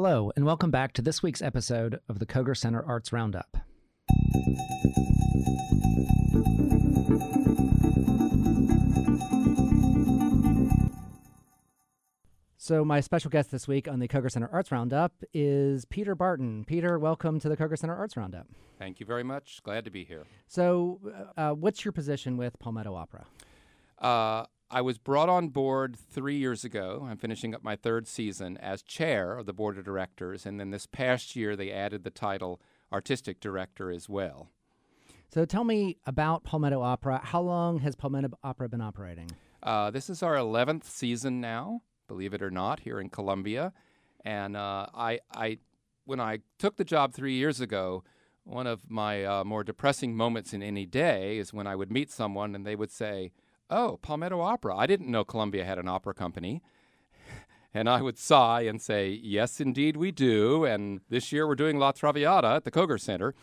Hello, and welcome back to this week's episode of the Koger Center Arts Roundup. So, my special guest this week on the Koger Center Arts Roundup is Peter Barton. Peter, welcome to the Koger Center Arts Roundup. Thank you very much. Glad to be here. So, uh, what's your position with Palmetto Opera? Uh, I was brought on board three years ago. I'm finishing up my third season as chair of the board of directors, and then this past year they added the title artistic director as well. So, tell me about Palmetto Opera. How long has Palmetto Opera been operating? Uh, this is our 11th season now, believe it or not, here in Columbia. And uh, I, I, when I took the job three years ago, one of my uh, more depressing moments in any day is when I would meet someone and they would say, Oh, Palmetto Opera. I didn't know Columbia had an opera company. And I would sigh and say, Yes, indeed, we do. And this year we're doing La Traviata at the Koger Center.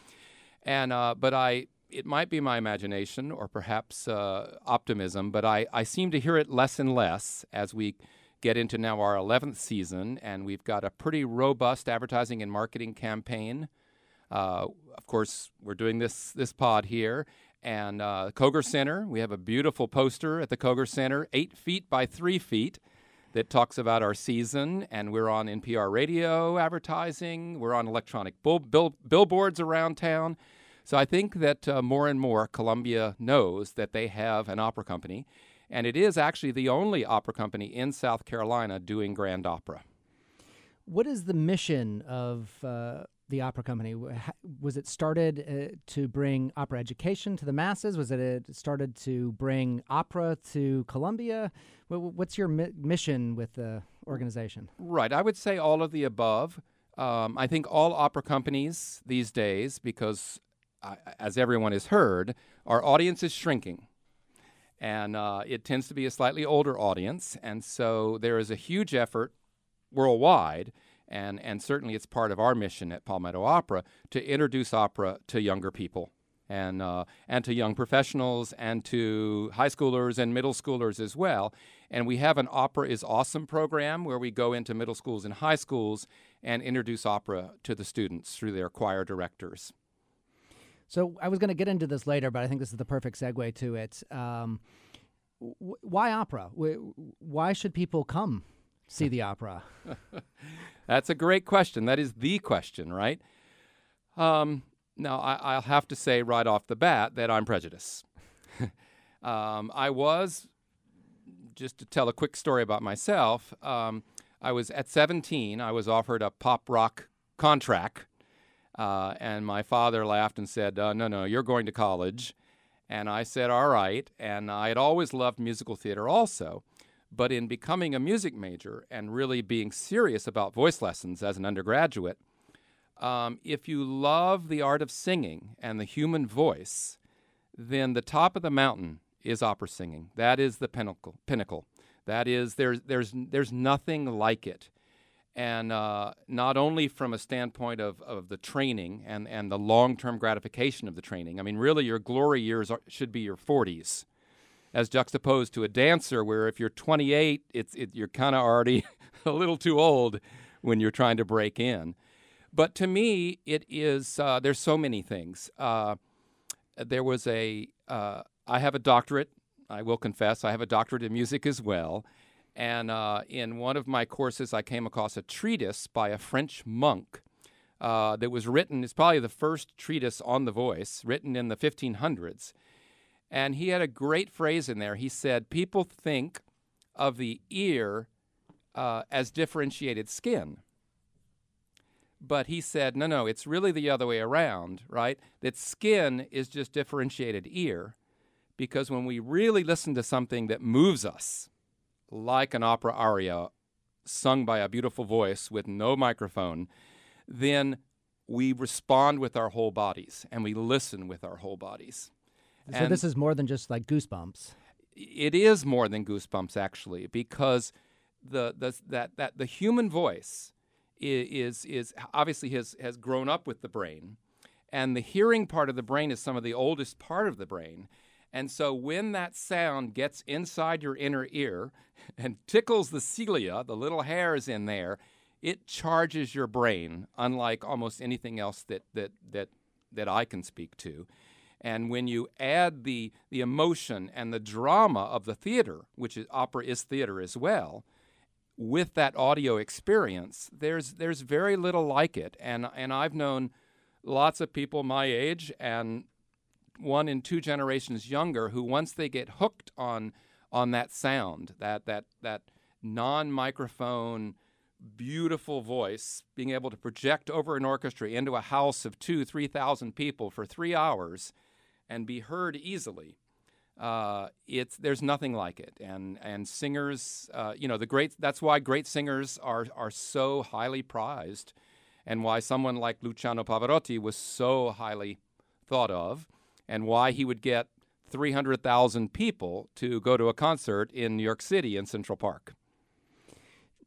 And, uh, but I, it might be my imagination or perhaps uh, optimism, but I, I seem to hear it less and less as we get into now our 11th season. And we've got a pretty robust advertising and marketing campaign. Uh, of course, we're doing this, this pod here and uh, Koger Center. We have a beautiful poster at the Koger Center, eight feet by three feet, that talks about our season. And we're on NPR radio advertising. We're on electronic bill- bill- billboards around town. So I think that uh, more and more Columbia knows that they have an opera company, and it is actually the only opera company in South Carolina doing grand opera. What is the mission of uh, the opera company? Was it started uh, to bring opera education to the masses? Was it uh, started to bring opera to Columbia? What's your mi- mission with the organization? Right. I would say all of the above. Um, I think all opera companies these days, because uh, as everyone has heard, our audience is shrinking. And uh, it tends to be a slightly older audience. And so there is a huge effort worldwide and and certainly it's part of our mission at Palmetto Opera to introduce opera to younger people and uh, and to young professionals and to high schoolers and middle schoolers as well. And we have an Opera is Awesome program where we go into middle schools and high schools and introduce opera to the students through their choir directors. So I was going to get into this later, but I think this is the perfect segue to it. Um, why opera? Why should people come see the opera? That's a great question. That is the question, right? Um, now, I, will have to say right off the bat that I'm prejudiced. um, I was, just to tell a quick story about myself, um, I was at 17, I was offered a pop rock contract. Uh, and my father laughed and said, uh, No, no, you're going to college. And I said, All right. And I had always loved musical theater also. But in becoming a music major and really being serious about voice lessons as an undergraduate, um, if you love the art of singing and the human voice, then the top of the mountain is opera singing. That is the pinnacle. Pinnacle. That is there's there's there's nothing like it, and uh, not only from a standpoint of, of the training and and the long term gratification of the training. I mean, really, your glory years are, should be your 40s as juxtaposed to a dancer where if you're 28, it's it, you're kind of already a little too old when you're trying to break in. But to me, it is uh, there's so many things. Uh, there was a uh, I have a doctorate. I will confess I have a doctorate in music as well. And uh, in one of my courses, I came across a treatise by a French monk uh, that was written. It's probably the first treatise on the voice, written in the 1500s and he had a great phrase in there. He said, People think of the ear uh, as differentiated skin. But he said, no, no, it's really the other way around, right? That skin is just differentiated ear. Because when we really listen to something that moves us, like an opera aria sung by a beautiful voice with no microphone, then we respond with our whole bodies and we listen with our whole bodies. So and this is more than just like goosebumps. It is more than goosebumps, actually, because the, the that that the human voice is is obviously has has grown up with the brain, and the hearing part of the brain is some of the oldest part of the brain. And so when that sound gets inside your inner ear and tickles the cilia, the little hairs in there, it charges your brain, unlike almost anything else that that that that I can speak to. And when you add the the emotion and the drama of the theater, which is opera is theater as well, with that audio experience, there's there's very little like it. And and I've known lots of people my age and one in two generations younger who once they get hooked on on that sound, that that that non-microphone beautiful voice, being able to project over an orchestra into a house of two, three thousand people for three hours, and be heard easily. Uh, it's there's nothing like it, and and singers, uh, you know, the great. That's why great singers are are so highly prized, and why someone like Luciano Pavarotti was so highly thought of, and why he would get 300,000 people to go to a concert in New York City in Central Park.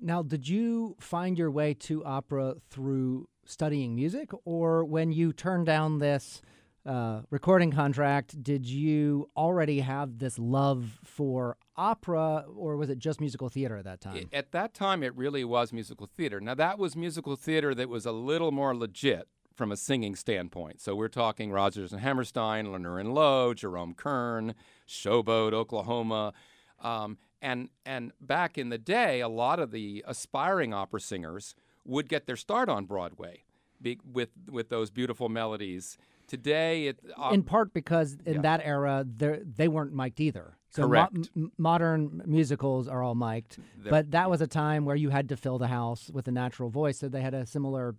Now, did you find your way to opera through studying music, or when you turned down this uh, recording contract, did you already have this love for opera, or was it just musical theater at that time? At that time, it really was musical theater. Now, that was musical theater that was a little more legit from a singing standpoint. So we're talking Rodgers and Hammerstein, Lerner and Lowe, Jerome Kern, Showboat, Oklahoma. Um, and and back in the day, a lot of the aspiring opera singers would get their start on Broadway be, with with those beautiful melodies. Today, it uh, in part because in yeah. that era they weren't mic'd either. So mo- m- modern musicals are all mic'd, They're, but that was a time where you had to fill the house with a natural voice. So they had a similar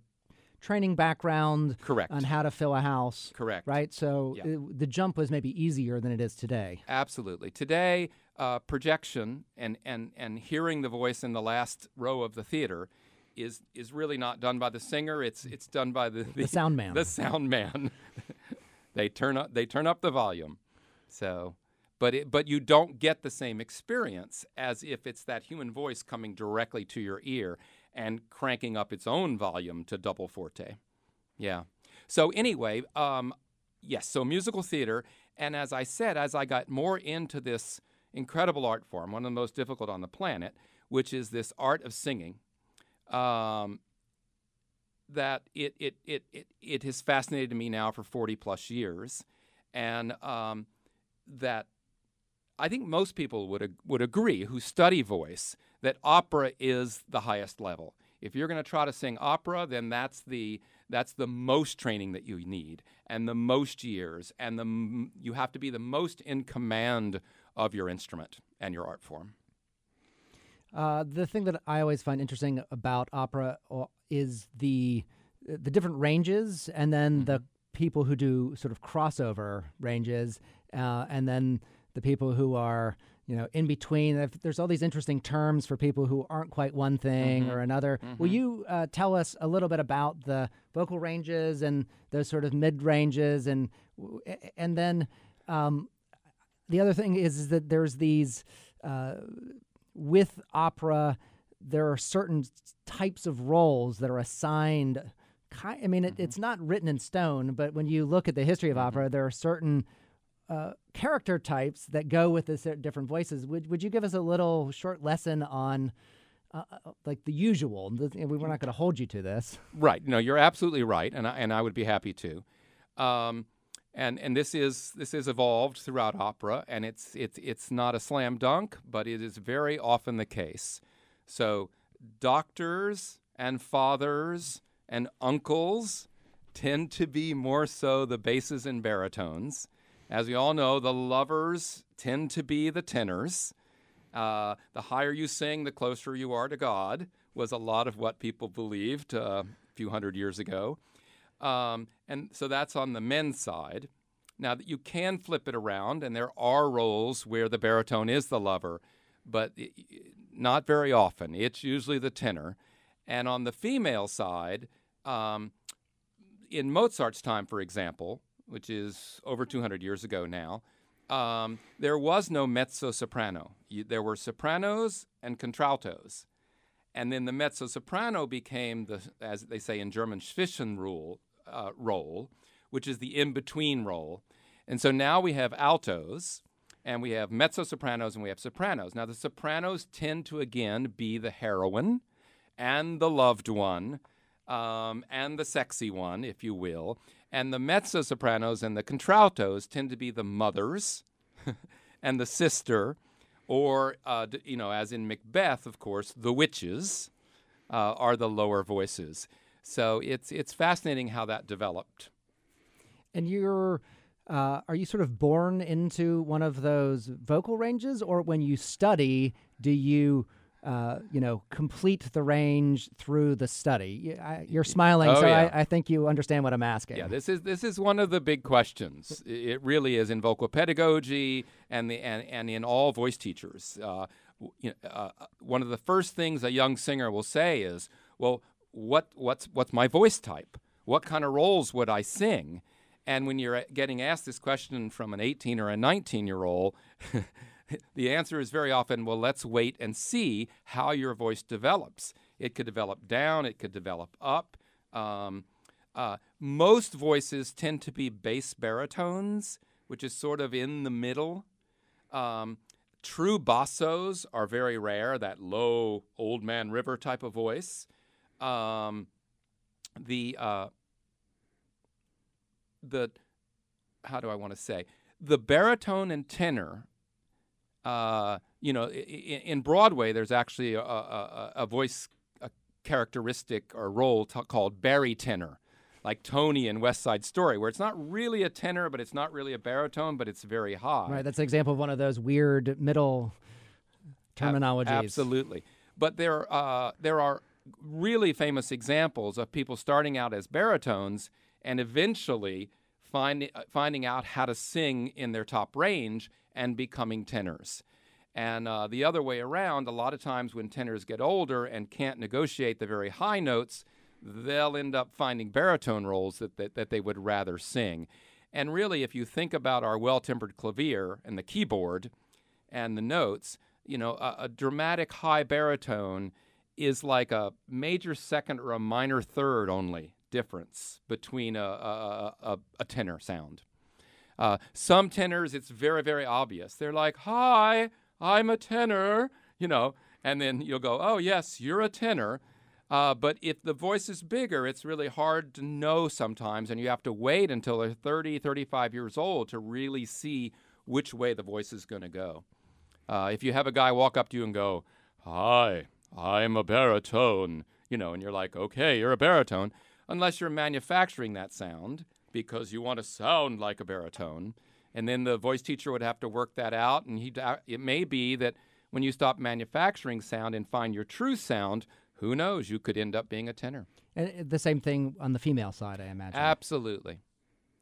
training background correct on how to fill a house correct right so yeah. it, the jump was maybe easier than it is today absolutely today uh, projection and, and, and hearing the voice in the last row of the theater is is really not done by the singer. It's it's done by the the, the sound man. The sound man. they turn up they turn up the volume. So, but it, but you don't get the same experience as if it's that human voice coming directly to your ear and cranking up its own volume to double forte. Yeah. So anyway, um, yes. So musical theater, and as I said, as I got more into this incredible art form, one of the most difficult on the planet, which is this art of singing. Um, that it, it, it, it, it has fascinated me now for 40 plus years. And um, that I think most people would, would agree who study voice that opera is the highest level. If you're going to try to sing opera, then that's the that's the most training that you need and the most years and the you have to be the most in command of your instrument and your art form. Uh, the thing that I always find interesting about opera uh, is the the different ranges, and then mm-hmm. the people who do sort of crossover ranges, uh, and then the people who are you know in between. There's all these interesting terms for people who aren't quite one thing mm-hmm. or another. Mm-hmm. Will you uh, tell us a little bit about the vocal ranges and those sort of mid ranges, and and then um, the other thing is, is that there's these uh, with opera. There are certain types of roles that are assigned. I mean, it, mm-hmm. it's not written in stone, but when you look at the history of mm-hmm. opera, there are certain uh, character types that go with the different voices. Would Would you give us a little short lesson on? Uh, uh like the usual. We're not going to hold you to this. Right. No, you're absolutely right, and I, and I would be happy to. Um, and and this is this is evolved throughout opera, and it's it's it's not a slam dunk, but it is very often the case. So doctors and fathers and uncles tend to be more so the basses and baritones. As we all know, the lovers tend to be the tenors. Uh, the higher you sing, the closer you are to God, was a lot of what people believed uh, a few hundred years ago. Um, and so that's on the men's side. Now, you can flip it around, and there are roles where the baritone is the lover, but not very often. It's usually the tenor. And on the female side, um, in Mozart's time, for example, which is over 200 years ago now, um, there was no mezzo soprano. there were sopranos and contraltos. And then the mezzo soprano became the, as they say in German, Zwischenrole, uh, role, which is the in between role. And so now we have altos and we have mezzo sopranos and we have sopranos. Now, the sopranos tend to again be the heroine and the loved one um, and the sexy one, if you will. And the mezzo sopranos and the contraltos tend to be the mothers and the sister, or, uh, you know, as in Macbeth, of course, the witches uh, are the lower voices. So it's, it's fascinating how that developed. And you're. Uh, are you sort of born into one of those vocal ranges, or when you study, do you uh, you know, complete the range through the study? I, you're smiling, oh, so yeah. I, I, think you understand what I'm asking. Yeah, this is this is one of the big questions. it really is in vocal pedagogy and the and, and in all voice teachers. Uh, you know, uh, one of the first things a young singer will say is, "Well, what what's what's my voice type? What kind of roles would I sing?" And when you're getting asked this question from an 18 or a 19 year old, the answer is very often, well, let's wait and see how your voice develops. It could develop down, it could develop up. Um, uh, most voices tend to be bass baritones, which is sort of in the middle. Um, true bassos are very rare, that low old man river type of voice. Um, the uh, the how do I want to say the baritone and tenor uh, you know, in, in, Broadway, there's actually a, a, a voice a characteristic or role t- called barytenor, like Tony in West Side Story, where it's not really a tenor, but it's not really a baritone, but it's very high. Right. That's an example of one of those weird middle terminologies. A- absolutely. But there, uh, there are really famous examples of people starting out as baritones and eventually find, uh, finding out how to sing in their top range and becoming tenors. And uh, the other way around, a lot of times when tenors get older and can't negotiate the very high notes, they'll end up finding baritone roles that, that, that they would rather sing. And really, if you think about our well tempered clavier and the keyboard and the notes, you know, a, a, dramatic high baritone is like a major second or a minor third only difference between a, a, a, a tenor sound. Uh, some tenors, it's very, very obvious. They're like, Hi, I'm a tenor, you know, and then you'll go, Oh, yes, you're a tenor. Uh, but if the voice is bigger, it's really hard to know sometimes, and you have to wait until they're 30, 35 years old to really see which way the voice is going to go. Uh, if you have a guy walk up to you and go, Hi, I'm a baritone, you know, and you're like, Okay, you're a baritone, unless you're manufacturing that sound because you want to sound like a baritone. And then the voice teacher would have to work that out. And he, it may be that when you stop manufacturing sound and find your true sound, who knows? You could end up being a tenor. And the same thing on the female side, I imagine. Absolutely.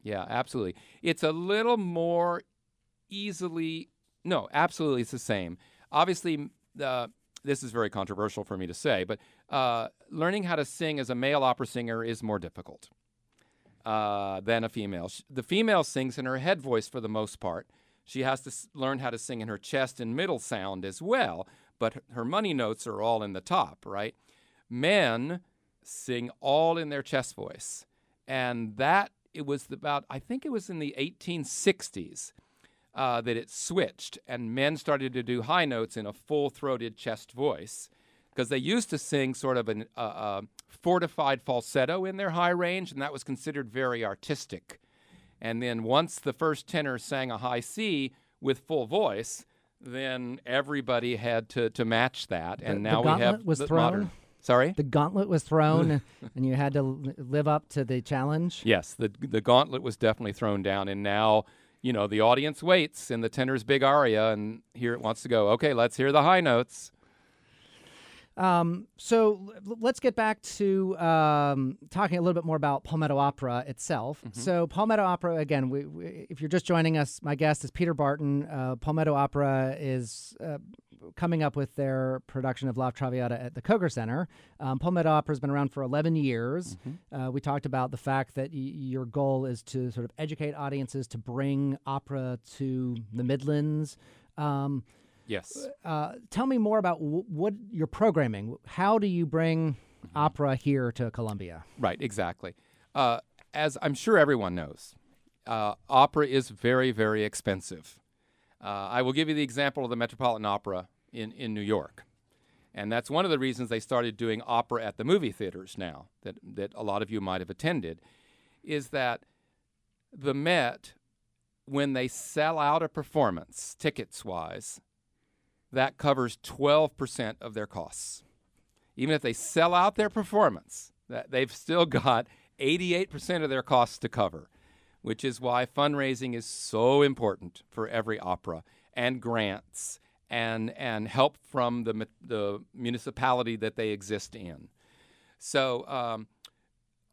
Yeah, absolutely. It's a little more easily, no, absolutely, it's the same. Obviously, uh, this is very controversial for me to say, but uh, learning how to sing as a male opera singer is more difficult uh, than a female. The female sings in her head voice for the most part. She has to s- learn how to sing in her chest and middle sound as well, but her money notes are all in the top, right? Men sing all in their chest voice. And that, it was about, I think it was in the 1860s uh, that it switched, and men started to do high notes in a full throated chest voice because they used to sing sort of a uh, uh, fortified falsetto in their high range, and that was considered very artistic. And then once the first tenor sang a high C with full voice, then everybody had to, to match that. And the, now the we have was the thrown. modern. Sorry. The gauntlet was thrown, and you had to live up to the challenge. Yes, the the gauntlet was definitely thrown down, and now you know the audience waits in the tenor's big aria, and here it wants to go. Okay, let's hear the high notes. Um, so l- let's get back to um, talking a little bit more about Palmetto Opera itself. Mm-hmm. So Palmetto Opera, again, we, we, if you're just joining us, my guest is Peter Barton. Uh, Palmetto Opera is uh, coming up with their production of La Traviata at the Koger Center. Um, Palmetto Opera has been around for 11 years. Mm-hmm. Uh, we talked about the fact that y- your goal is to sort of educate audiences to bring opera to the Midlands. Um, Yes. uh, tell me more about w- what your programming. How do you bring opera here to Columbia? Right, exactly. Uh, as I'm sure everyone knows, uh, opera is very, very expensive. Uh, I will give you the example of the Metropolitan Opera in, in New York. And that's one of the reasons they started doing opera at the movie theaters now, that, that a lot of you might have attended, is that the Met, when they sell out a performance, tickets wise, that covers 12% of their costs. Even if they sell out their performance, that they've still got 88% of their costs to cover, which is why fundraising is so important for every opera and grants and and help from the the municipality that they exist in. So um,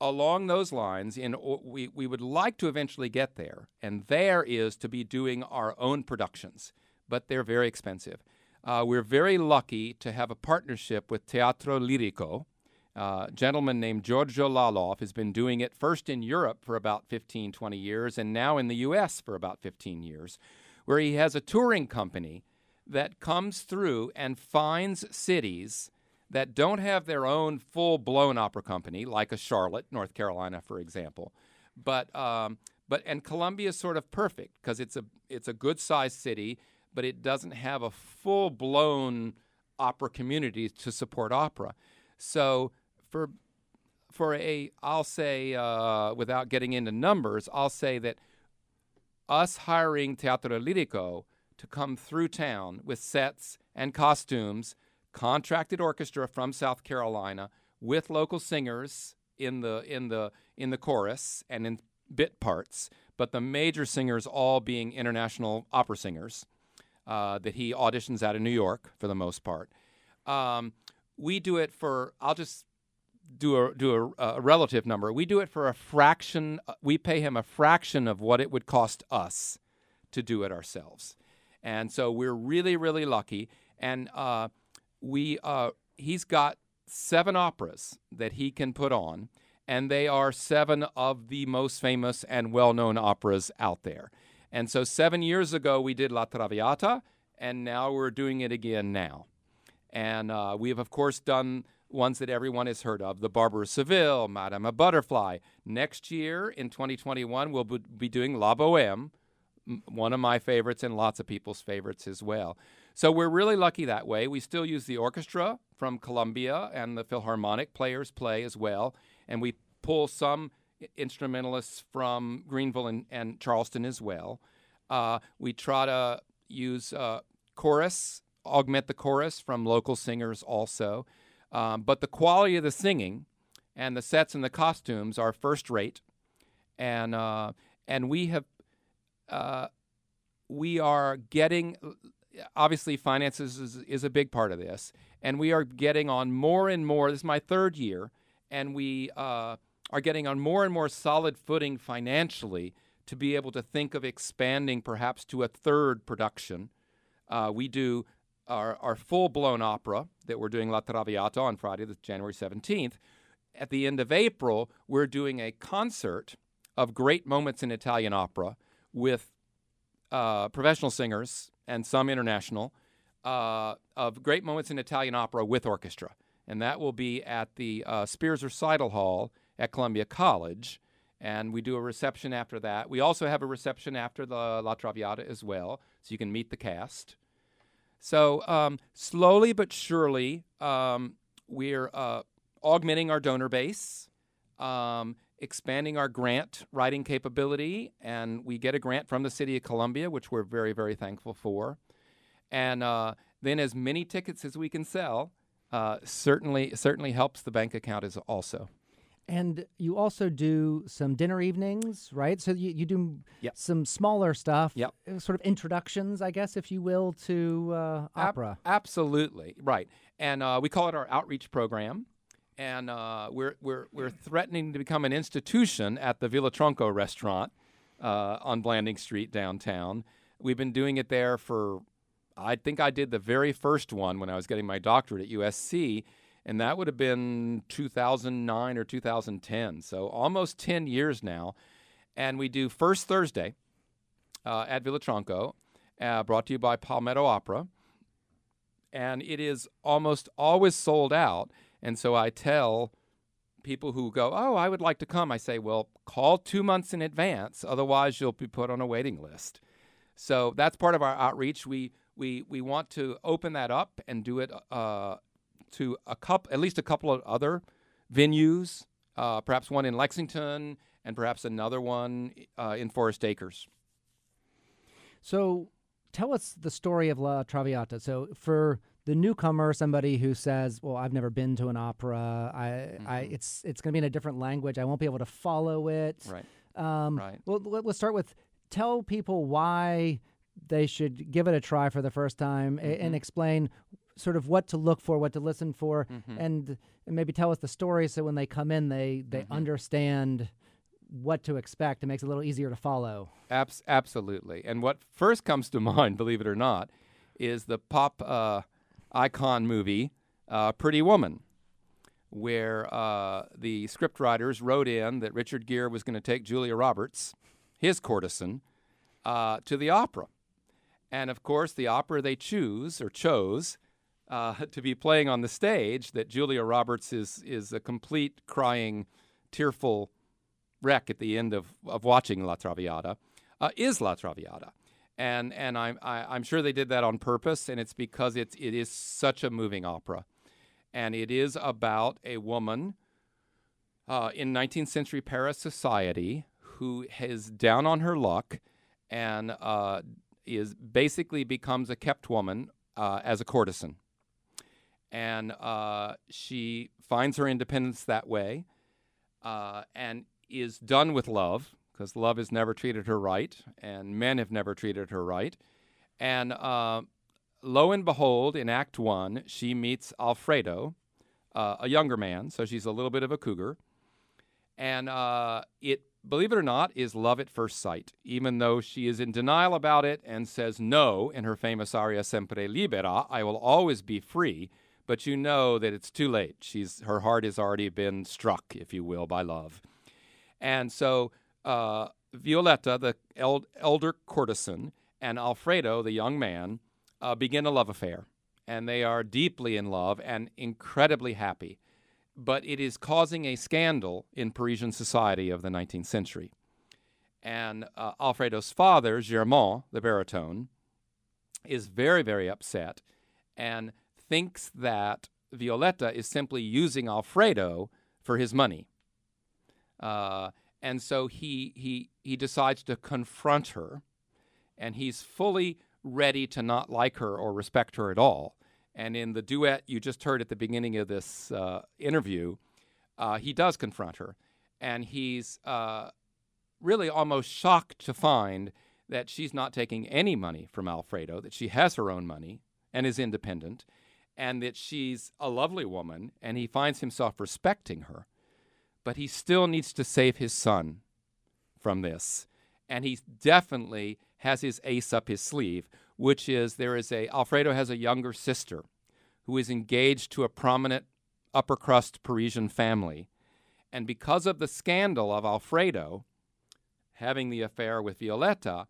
along those lines, in we we would like to eventually get there, and there is to be doing our own productions, but they're very expensive. Uh, we're very lucky to have a partnership with Teatro Lirico. Uh, a gentleman named Giorgio Lalov has been doing it first in Europe for about 15, 20 years, and now in the U.S. for about 15 years, where he has a touring company that comes through and finds cities that don't have their own full blown opera company, like a Charlotte, North Carolina, for example. But um, but and Columbia is sort of perfect because it's a it's a good sized city, but it doesn't have a full blown opera community to support opera. So for for a I'll say uh, without getting into numbers, I'll say that us hiring Teatro Lirico to come through town with sets and costumes, contracted orchestra from South Carolina with local singers in the in the in the chorus and in bit parts, but the major singers all being international opera singers uh, that he auditions out of New York for the most part. Um, we do it for I'll just do a do a, a, relative number. We do it for a fraction. We pay him a fraction of what it would cost us to do it ourselves. And so we're really, really lucky. And uh, we, uh, he's got seven operas that he can put on, and they are seven of the most famous and well known operas out there. And so seven years ago, we did La Traviata, and now we're doing it again now. And uh, we have, of course, done ones that everyone has heard of the Barber of Seville, Madame Butterfly. Next year, in 2021, we'll be doing La Boheme, one of my favorites and lots of people's favorites as well. So we're really lucky that way. We still use the orchestra from Columbia and the Philharmonic players play as well. And we pull some instrumentalists from Greenville and, and Charleston as well. Uh, we try to use uh, chorus, augment the chorus from local singers also. Um, but the quality of the singing and the sets and the costumes are first rate. And, uh, and we have uh, we are getting obviously finances is, is a big part of this and we are getting on more and more this is my third year and we uh, are getting on more and more solid footing financially to be able to think of expanding perhaps to a third production. Uh, we do our, our full-blown opera that we're doing la traviata on friday the january 17th at the end of april we're doing a concert of great moments in italian opera with uh, professional singers and some international uh, of great moments in Italian opera with orchestra. And that will be at the uh, Spears Recital Hall at Columbia College. And we do a reception after that. We also have a reception after the La Traviata as well, so you can meet the cast. So, um, slowly but surely, um, we're uh, augmenting our donor base. Um, expanding our grant writing capability, and we get a grant from the City of Columbia, which we're very, very thankful for. And uh, then, as many tickets as we can sell, uh, certainly certainly helps the bank account as also. And you also do some dinner evenings, right? So you, you do yep. some smaller stuff, yep. Uh, sort of introductions, I guess, if you will, to uh, opera. Ab- absolutely, right. And uh, we call it our outreach program and uh, we're, we're, we're threatening to become an institution at the Villa Tronco restaurant uh, on Blanding Street downtown. We've been doing it there for, I think I did the very first one when I was getting my doctorate at USC, and that would have been 2009 or 2010, so almost 10 years now. And we do first Thursday uh, at Villa Tronco, uh, brought to you by Palmetto Opera. And it is almost always sold out and so I tell people who go, Oh, I would like to come. I say, Well, call two months in advance. Otherwise, you'll be put on a waiting list. So that's part of our outreach. We, we, we want to open that up and do it uh, to a couple, at least a couple of other venues, uh, perhaps one in Lexington and perhaps another one uh, in Forest Acres. So, tell us the story of La Traviata. So, for the newcomer, somebody who says, "Well, I've never been to an opera. I, mm-hmm. I it's it's going to be in a different language. I won't be able to follow it." Right. Um, right. Well, let, us start with tell people why they should give it a try for the first time mm-hmm. and explain sort of what to look for, what to listen for, mm-hmm. and, and maybe tell us the story so when they come in, they they mm-hmm. understand what to expect. It makes it a little easier to follow. Abs- absolutely. And what first comes to mind, believe it or not, is the pop uh, icon movie uh, Pretty Woman, where uh, the scriptwriters wrote in that Richard Gere was going to take Julia Roberts, his courtesan, uh, to the opera. And of course, the opera they choose or chose uh, to be playing on the stage that Julia Roberts is is a complete crying, tearful wreck at the end of, of watching La Traviata uh, is La Traviata. And, and I'm, I, am i am sure they did that on purpose, and it's because it's, it is such a moving opera. And it is about a woman uh, in 19th century Paris society who is down on her luck and uh, is basically becomes a kept woman uh, as a courtesan. And uh, she finds her independence that way. Uh, and is done with love, because love has never treated her right, and men have never treated her right. And uh, lo and behold, in Act One, she meets Alfredo, uh, a younger man, so she's a little bit of a cougar. And uh, it, believe it or not, is love at first sight, even though she is in denial about it and says no in her famous aria Sempre Libera, I will always be free. But you know that it's too late. She's, her heart has already been struck, if you will, by love. And so uh, Violetta, the el- elder courtesan, and Alfredo, the young man, uh, begin a love affair. And they are deeply in love and incredibly happy. But it is causing a scandal in Parisian society of the 19th century. And uh, Alfredo's father, Germont, the baritone, is very, very upset and thinks that Violetta is simply using Alfredo for his money. Uh, and so he, he, he decides to confront her, and he's fully ready to not like her or respect her at all. And in the duet you just heard at the beginning of this uh, interview, uh, he does confront her. And he's uh, really almost shocked to find that she's not taking any money from Alfredo, that she has her own money and is independent, and that she's a lovely woman, and he finds himself respecting her but he still needs to save his son from this. And he definitely has his ace up his sleeve, which is there is a Alfredo has a younger sister who is engaged to a prominent upper crust Parisian family. And because of the scandal of Alfredo having the affair with Violetta,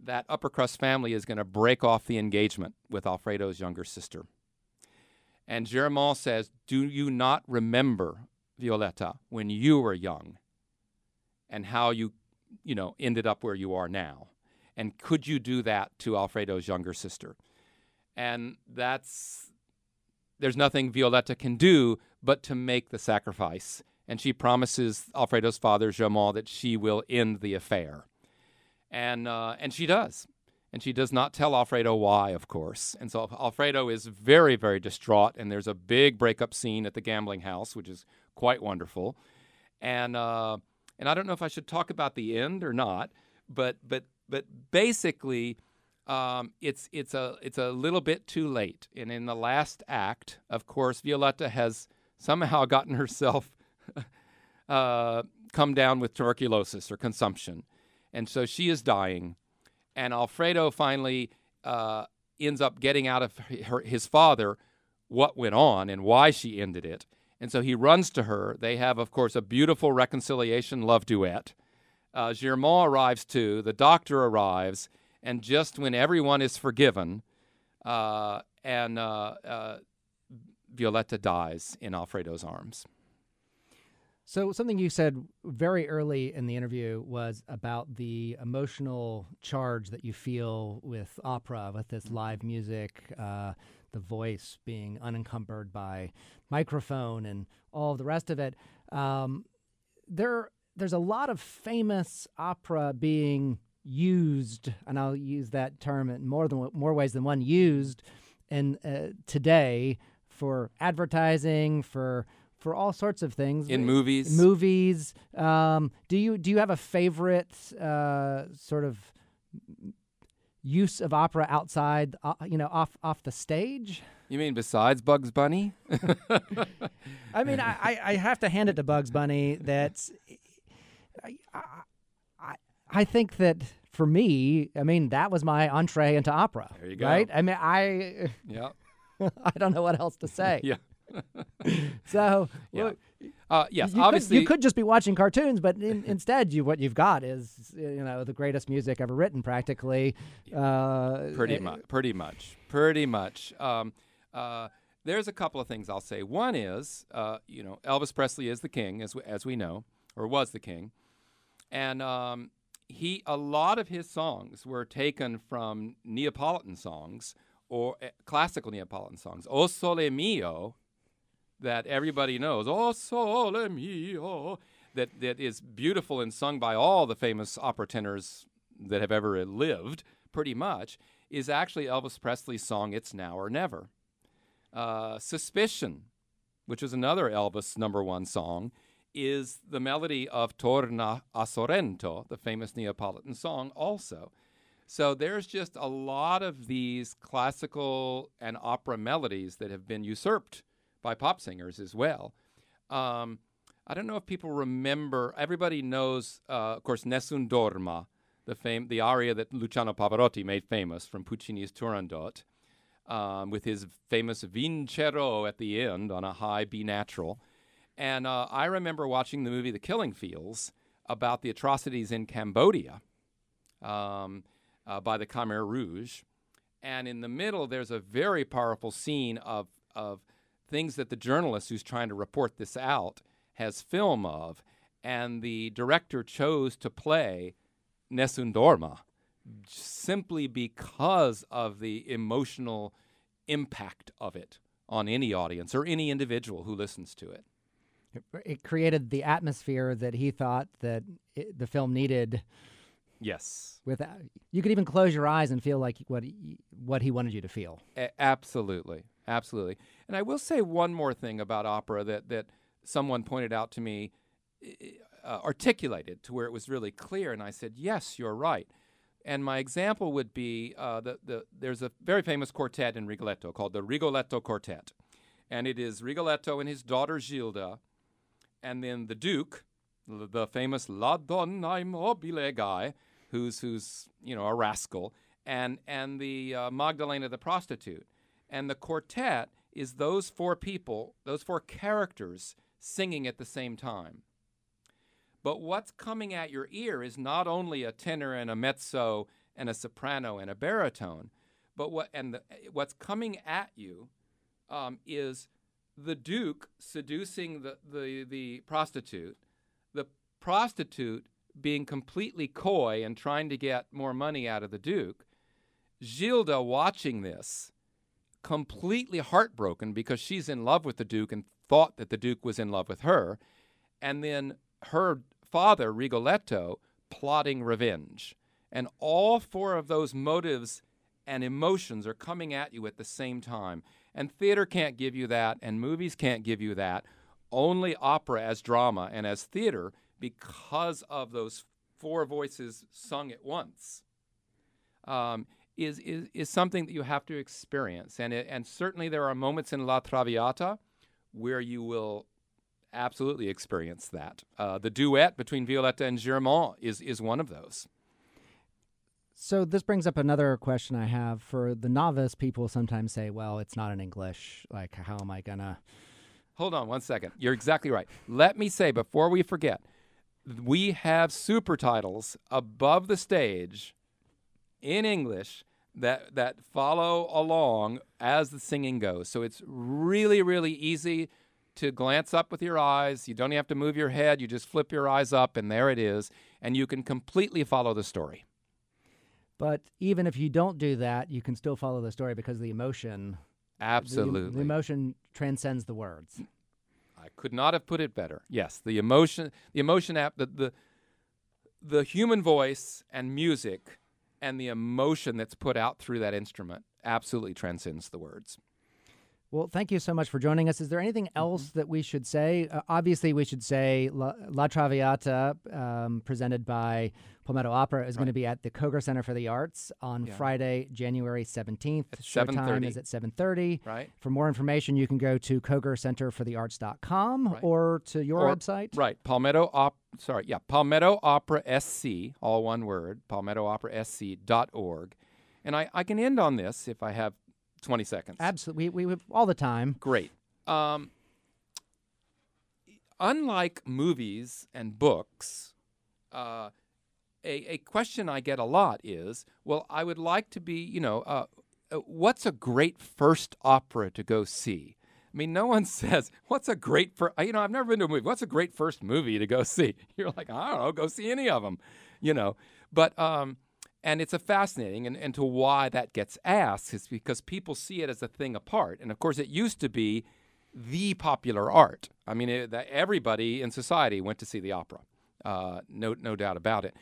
that upper crust family is going to break off the engagement with Alfredo's younger sister. And Germont says, Do you not remember Violetta, when you were young and how you, you know, ended up where you are now? And could you do that to Alfredo's younger sister? And that's, there's nothing Violetta can do but to make the sacrifice. And she promises Alfredo's father, Germont, that she will end the affair. And, uh, and she does. And she does not tell Alfredo why, of course. And so Alfredo is very, very distraught. And there's a big breakup scene at the gambling house, which is quite wonderful. And uh, and I don't know if I should talk about the end or not, but but but basically, um, it's it's a it's a little bit too late. And in the last act, of course, Violetta has somehow gotten herself uh, come down with tuberculosis or consumption, and so she is dying. And Alfredo finally uh, ends up getting out of her, his father what went on and why she ended it. And so he runs to her. They have, of course, a beautiful reconciliation love duet. Uh, Germont arrives too. The doctor arrives. And just when everyone is forgiven, uh, and uh, uh Violetta dies in Alfredo's arms. So, something you said very early in the interview was about the emotional charge that you feel with opera, with this live music, uh, the voice being unencumbered by microphone and all the rest of it. Um, there, there's a lot of famous opera being used, and I'll use that term in more than more ways than one. Used, and uh, today for advertising, for for all sorts of things in movies. Movies. Um, do you do you have a favorite uh, sort of use of opera outside, uh, you know, off off the stage? You mean besides Bugs Bunny? I mean, I, I, I, have to hand it to Bugs Bunny that I, I, I think that for me, I mean, that was my entree into opera. There you go. Right? I mean, I. Yeah. I don't know what else to say. yeah. so yeah. Well, uh, yes, you obviously could, you could just be watching cartoons, but in, instead, you what you've got is you know the greatest music ever written, practically. Uh, pretty much, pretty much, pretty much. Um, uh, there's a couple of things I'll say. One is, uh, you know, Elvis Presley is the king, as we, as we know, or was the king, and um, he a lot of his songs were taken from Neapolitan songs or uh, classical Neapolitan songs. O Sole Mio, that everybody knows. O Sole Mio, that that is beautiful and sung by all the famous opera tenors that have ever lived, pretty much, is actually Elvis Presley's song "It's Now or Never." Uh, Suspicion, which is another Elvis number one song, is the melody of Torna a Sorrento, the famous Neapolitan song, also. So there's just a lot of these classical and opera melodies that have been usurped by pop singers as well. Um, I don't know if people remember. Everybody knows, uh, of course, Nessun Dorma, the fame, the aria that Luciano Pavarotti made famous from Puccini's Turandot, um, with his famous Vincero at the end on a high B natural. And uh, I remember watching the movie The Killing Fields about the atrocities in Cambodia. Um, uh, by the Khmer Rouge. And in the middle, there's a very powerful scene of, of things that the journalist who's trying to report this out has film of. And the director chose to play Nessun Dorma simply because of the emotional impact of it on any audience or any individual who listens to it. It created the atmosphere that he thought that it, the film needed Yes. Without uh, you could even close your eyes and feel like what he, what he wanted you to feel. A- absolutely, absolutely. And I will say one more thing about opera that that someone pointed out to me, uh, articulated to where it was really clear, and I said, "Yes, you're right." And my example would be uh, the, the there's a very famous quartet in Rigoletto called the Rigoletto Quartet, and it is Rigoletto and his daughter Gilda, and then the Duke, the famous La Donna è Mobile guy, who's who's you know a rascal, and and the uh, Magdalena the prostitute, and the quartet is those four people, those four characters singing at the same time. But what's coming at your ear is not only a tenor and a mezzo and a soprano and a baritone, but what and the, what's coming at you um, is the duke seducing the, the, the prostitute, the prostitute being completely coy and trying to get more money out of the Duke, Gilda watching this, completely heartbroken because she's in love with the Duke and thought that the Duke was in love with her, and then her father, Rigoletto, plotting revenge. And all four of those motives and emotions are coming at you at the same time. And theater can't give you that, and movies can't give you that. Only opera as drama and as theater because of those four voices sung at once um, is, is, is something that you have to experience. And, it, and certainly there are moments in La Traviata where you will absolutely experience that. Uh, the duet between Violetta and Germont is, is one of those. So this brings up another question I have for the novice. People sometimes say, "Well, it's not in English. Like, how am I gonna?" Hold on one second. You're exactly right. Let me say before we forget, we have super titles above the stage in English that that follow along as the singing goes. So it's really really easy to glance up with your eyes. You don't have to move your head. You just flip your eyes up and there it is and you can completely follow the story. But even if you don't do that, you can still follow the story because the emotion Absolutely. The, the emotion transcends the words. I could not have put it better. Yes, the emotion, the emotion app, the, the the human voice and music and the emotion that's put out through that instrument absolutely transcends the words. Well, thank you so much for joining us. Is there anything Mm-hmm. else that we should say? Uh, obviously, we should say La, La Traviata, um, presented by Palmetto Opera, is going to be at the Koger Center for the Arts on Yeah. Friday, January 17th. At Showtime 7:30. is at 7.30. Right? For more information, you can go to kogercenterforthearts.com Right. or to your Or- website. Right. Palmetto Op sorry, yeah, Palmetto Opera SC, all one word, Palmetto Opera SC.org. And I, I can end on this if I have 20 seconds. Absolutely. We, we, all the time. Great. Um, unlike movies and books, uh, a, a question I get a lot is, well, I would like to be, you know, uh, uh, what's a great first opera to go see? I mean, no one says, what's a great first, you know, I've never been to a movie. What's a great first movie to go see? You're like, I don't know, go see any of them, you know. But, um, and it's a fascinating, and, and to why that gets asked is because people see it as a thing apart. And of course, it used to be the popular art. I mean, it, that everybody in society went to see the opera, uh, no, no doubt about it.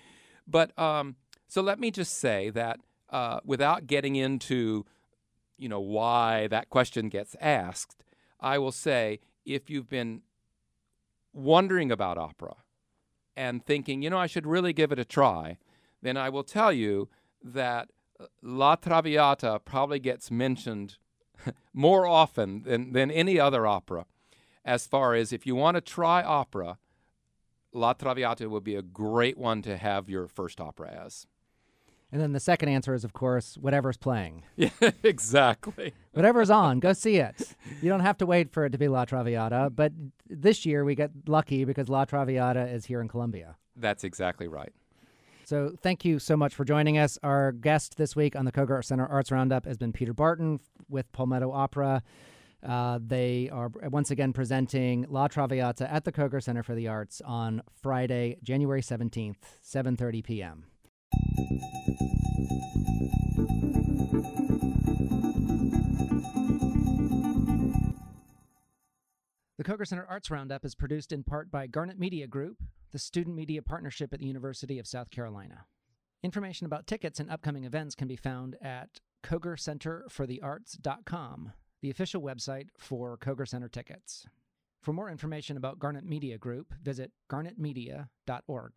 But um, so let me just say that uh, without getting into, you know, why that question gets asked, I will say if you've been wondering about opera and thinking, you know, I should really give it a try, then I will tell you that uh, La Traviata probably gets mentioned more often than, than any other opera. As far as if you want to try opera, La Traviata would be a great one to have your first opera as. And then the second answer is, of course, whatever's playing. Yeah, exactly. Whatever's on, go see it. You don't have to wait for it to be La Traviata. But this year we got lucky because La Traviata is here in Columbia. That's exactly right. So thank you so much for joining us. Our guest this week on the Koger Center Arts Roundup has been Peter Barton with Palmetto Opera. Uh, they are once again presenting La Traviata at the Koger Center for the Arts on Friday, January 17th, 7.30 p.m. The Koger Center Arts Roundup is produced in part by Garnet Media Group, the student media partnership at the University of South Carolina. Information about tickets and upcoming events can be found at kogercenterforthearts.com, the official website for Koger Center tickets. For more information about Garnet Media Group, visit garnetmedia.org.